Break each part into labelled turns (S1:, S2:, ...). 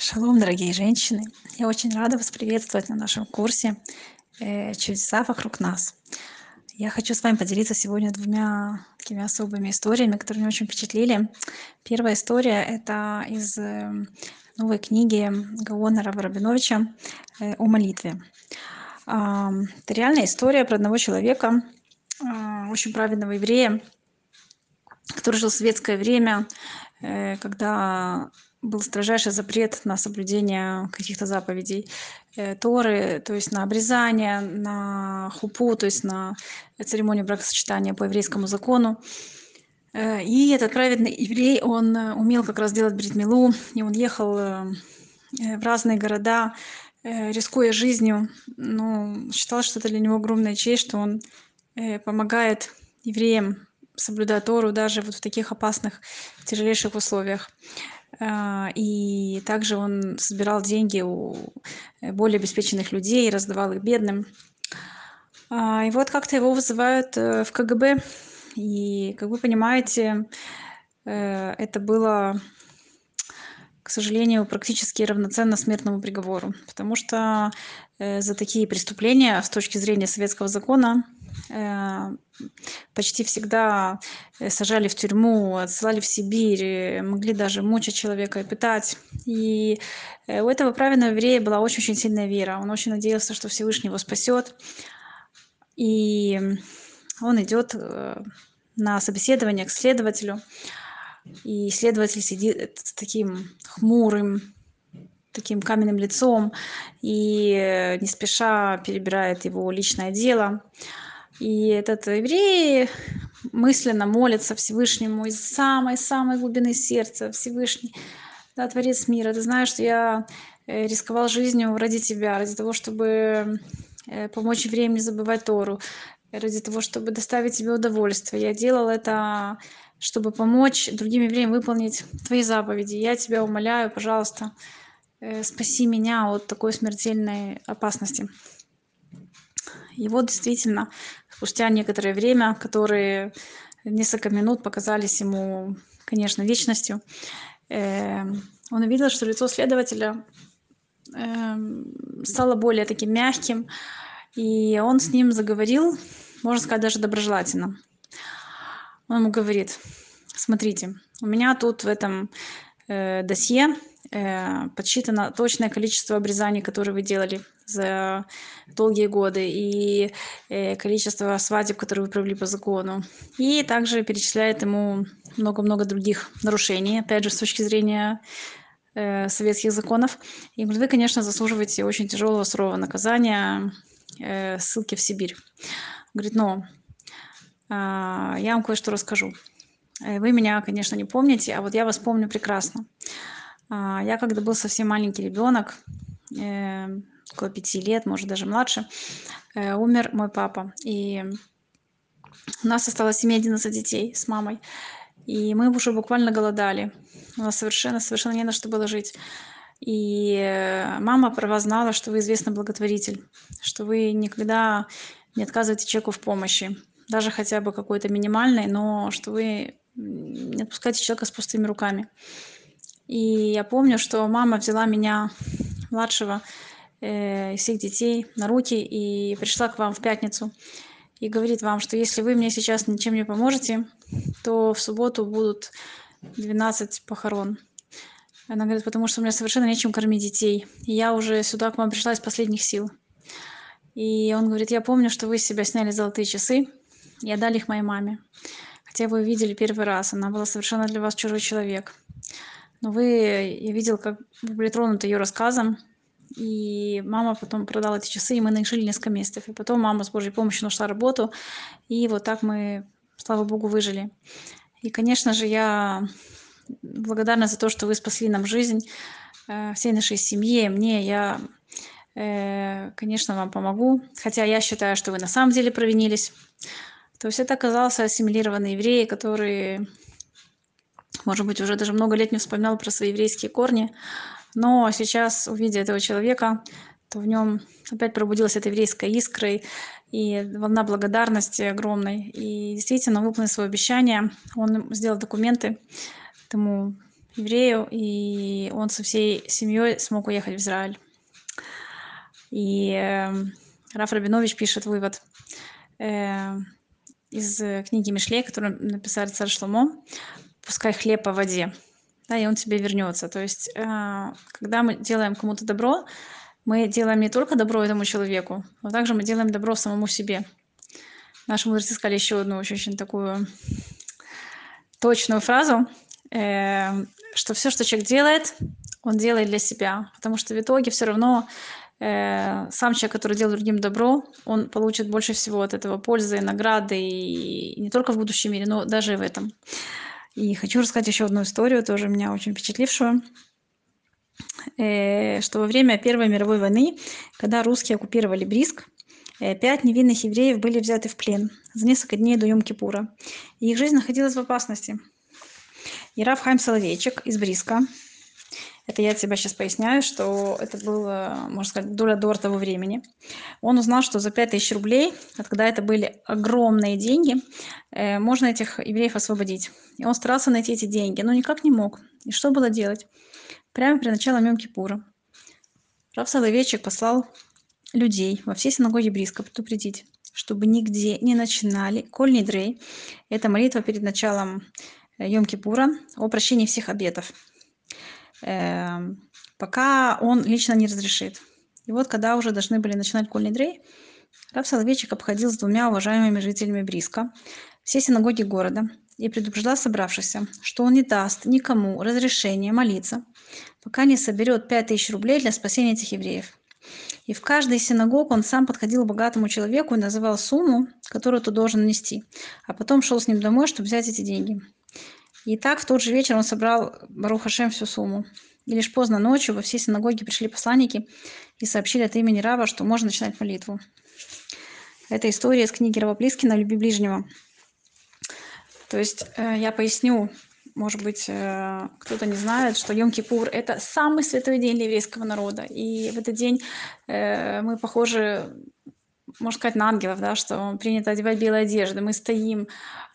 S1: Шалом, дорогие женщины! Я очень рада вас приветствовать на нашем курсе э, «Чудеса вокруг нас». Я хочу с вами поделиться сегодня двумя такими особыми историями, которые меня очень впечатлили. Первая история – это из э, новой книги Гаона Рабиновича э, о молитве. Это реальная история про одного человека, а, очень праведного еврея, который жил в светское время, когда был строжайший запрет на соблюдение каких-то заповедей э, Торы, то есть на обрезание, на хупу, то есть на церемонию бракосочетания по еврейскому закону. Э, и этот праведный еврей, он э, умел как раз делать бритмилу, и он ехал в разные города, рискуя жизнью. Ну, считал, что это для него огромная честь, что он помогает евреям соблюдать Тору даже вот в таких опасных, тяжелейших условиях. А, и также он собирал деньги у э, более обеспеченных людей, раздавал их бедным. А, и вот как-то его вызывают э, в КГБ. И, как вы понимаете, э, это было, к сожалению, практически равноценно смертному приговору. Потому что за такие преступления с точки зрения советского закона почти всегда э, сажали в тюрьму, отсылали в Сибирь, э, могли даже мучить человека и пытать. И у этого праведного еврея была очень-очень сильная вера. Он очень надеялся, что Всевышний его спасет. И он идет на собеседование к следователю. И следователь сидит с таким хмурым, таким каменным лицом и не спеша перебирает его личное дело. И этот еврей мысленно молится Всевышнему из самой-самой глубины сердца. Всевышний, да, Творец мира, ты знаешь, что я э, рисковал жизнью ради тебя, ради того, чтобы э, помочь евреям не забывать Тору, ради того, чтобы доставить тебе удовольствие. Я делал это, чтобы помочь другим евреям выполнить твои заповеди. Я тебя умоляю, пожалуйста, э, спаси меня от такой смертельной опасности. Вот действительно, спустя некоторое время, которые несколько минут показались ему, конечно, вечностью, э, он увидел, что лицо следователя э, стало более таким мягким, и он с ним заговорил, можно сказать, даже доброжелательно. Он ему говорит, смотрите, у меня тут в этом э, досье подсчитано точное количество обрезаний, которые вы делали за долгие годы, и э, количество свадеб, которые вы провели по закону. И также перечисляет ему много-много других нарушений, опять же, с точки зрения э, советских законов. И вы, конечно, заслуживаете очень тяжелого сурового наказания, э, ссылки в Сибирь. Говорит, но а, я вам кое-что расскажу. Вы меня, конечно, не помните, а вот я вас помню прекрасно. А, я когда был совсем маленький ребенок, около пяти лет, может даже младше, э, умер мой папа. И у нас осталось в семье 11 детей с мамой. И мы уже буквально голодали. У нас совершенно, совершенно не на что было жить. И э, мама про вас знала, что вы известный благотворитель, что вы никогда не отказываете человеку в помощи, даже хотя бы какой-то минимальной, но что вы не отпускаете человека с пустыми руками. И я помню, что мама взяла меня, младшего, э, всех детей на руки и пришла к вам в пятницу и говорит вам, что если вы мне сейчас ничем не поможете, то в субботу будут 12 похорон. Она говорит, потому что у меня совершенно нечем кормить детей. И я уже сюда к вам пришла из последних сил. И он говорит, я помню, что вы с себя сняли золотые часы и отдали их моей маме. Хотя вы видели первый раз, она была совершенно для вас чужой человек. Но вы, я видел, как вы были тронуты ее рассказом, и мама потом продала эти часы, и мы на них жили несколько месяцев. И потом мама с Божьей помощью нашла работу, и вот так мы, слава Богу, выжили. И, конечно же, я благодарна за то, что вы спасли нам жизнь, э, всей нашей семье, мне. Я, э, конечно, вам помогу, хотя я считаю, что вы на самом деле провинились. То есть это оказался ассимилированный еврей, который, может быть, уже даже много лет не вспоминал про свои еврейские корни, но сейчас, увидя этого человека, то в нем опять пробудилась эта еврейская искра и волна благодарности огромной. И действительно выполнил свое обещание. Он сделал документы этому еврею, и он со всей семьей смог уехать в Израиль. И э, Раф Рабинович пишет вывод э, из книги Мишлей, которую написал царь Шломо, «Пускай хлеб по воде, да, и он тебе вернется». То есть, э, когда мы делаем кому-то добро, мы делаем не только добро этому человеку, но также мы делаем добро самому себе. Наши мудрецы сказали еще одну очень, очень такую точную фразу, э, что все, что человек делает, он делает для себя, потому что в итоге все равно э, сам человек, который делает другим добро, он получит больше всего от этого пользы, награды, и не только в будущем мире, но даже и в этом. И хочу рассказать еще одну историю, тоже меня очень впечатлившую, э, что во время Первой мировой войны, когда русские оккупировали Бриск, э, пять невинных евреев были взяты в плен за несколько дней до Йом-Кипура. Их жизнь находилась в опасности. И Раф Хайм Соловейчик из Бриска, это я тебе сейчас поясняю, что это было, можно сказать, доля дор того времени. Он узнал, что за 5000 рублей, когда это были огромные деньги, э, можно этих евреев освободить. И он старался найти эти деньги, но никак не мог. И что было делать? Прямо при начале Йом-Кипура Рав Соловейчик послал людей во все синагоги Бриска предупредить, чтобы нигде не начинали коль нидрей. Это молитва перед началом э, Йом-Кипура о прощении всех обетов. Эм, пока он лично не разрешит. И вот когда уже должны были начинать Кольный Дрей, Раб Соловейчик обходил с двумя уважаемыми жителями Бриска все синагоги города и предупреждал собравшихся, что он не даст никому разрешения молиться, пока не соберет пять тысяч рублей для спасения этих евреев. И в каждой синагог он сам подходил к богатому человеку и называл сумму, которую тот должен нести, а потом шел с ним домой, чтобы взять эти деньги. И так в тот же вечер он собрал Барух Хашем всю сумму. И лишь поздно ночью во все синагоги пришли посланники и сообщили от имени раба, что можно начинать молитву. Это история из книги Рава Плискина «Люби ближнего». То есть э, я поясню, может быть, э, кто-то не знает, что Йом-Кипур – это самый святой день еврейского народа. И в этот день э, мы похожи можно сказать, на ангелов, да, что принято одевать белые одежды. Мы стоим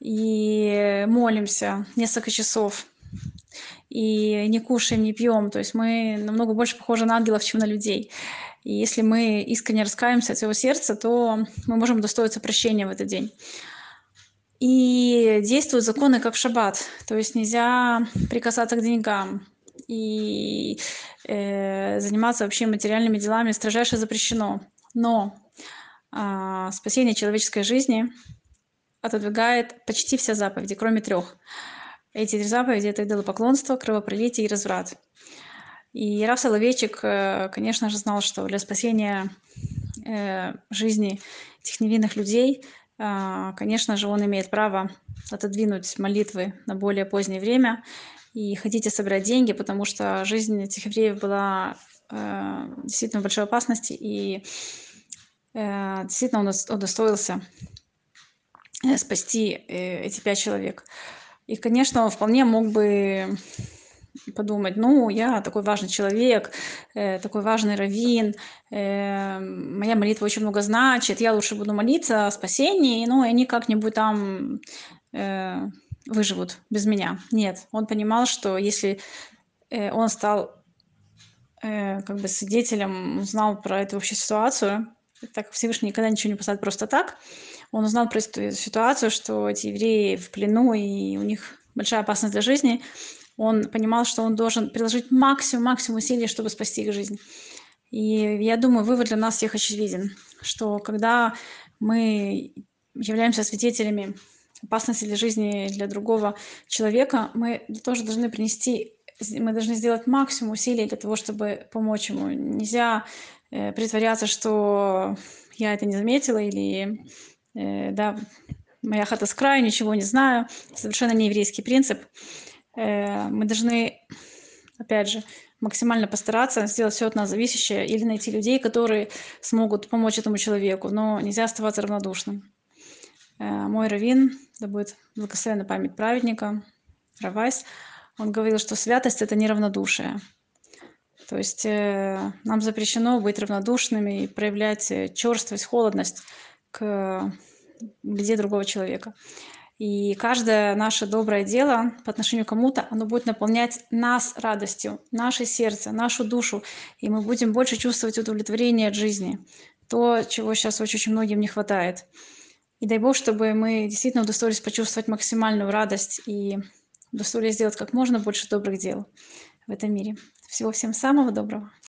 S1: и молимся несколько часов, и не кушаем, не пьем. То есть мы намного больше похожи на ангелов, чем на людей. И если мы искренне раскаемся от своего сердца, то мы можем удостоиться прощения в этот день. И действуют законы как в шаббат. То есть нельзя прикасаться к деньгам. И э, заниматься вообще материальными делами строжайше запрещено. Но спасение человеческой жизни отодвигает почти все заповеди, кроме трех. Эти три заповеди – это идолопоклонство, кровопролитие и разврат. И Раф Соловейчик, э, конечно же, знал, что для спасения э, жизни этих невинных людей, э, конечно же, он имеет право отодвинуть молитвы на более позднее время и хотите собирать деньги, потому что жизнь этих евреев была действительно в большой опасности, и Э, действительно он удостоился э, спасти э, эти пять человек. И, конечно, он вполне мог бы подумать, ну, я такой важный человек, такой важный раввин, моя молитва очень много значит, я лучше буду молиться о спасении, ну, и они как-нибудь там выживут без меня. Нет, он понимал, что если он стал как бы свидетелем, узнал про эту вообще ситуацию, так как Всевышний никогда ничего не посылает просто так, он узнал про эту ситуацию, что эти евреи в плену, и у них большая опасность для жизни. Он понимал, что он должен приложить максимум, максимум усилий, чтобы спасти их жизнь. И я думаю, вывод для нас всех очевиден, что когда мы являемся свидетелями опасности для жизни для другого человека, мы тоже должны принести, мы должны сделать максимум усилий для того, чтобы помочь ему. Нельзя притворяться, что я это не заметила или э, да, моя хата с краю, ничего не знаю. Совершенно не еврейский принцип. Э, мы должны, опять же, максимально постараться сделать все от нас зависящее или найти людей, которые смогут помочь этому человеку, но нельзя оставаться равнодушным. Э, мой раввин, да будет благословенна память праведника, Равайс, он говорил, что святость – это неравнодушие. То есть э, нам запрещено быть равнодушными и проявлять э, черствость, холодность к беде другого человека. И каждое наше доброе дело по отношению к кому-то, оно будет наполнять нас радостью, наше сердце, нашу душу. И мы будем больше чувствовать удовлетворение от жизни. То, чего сейчас очень-очень многим не хватает. И дай Бог, чтобы мы действительно удостоились почувствовать максимальную радость и удостоились сделать как можно больше добрых дел в этом мире. Всего всем самого доброго.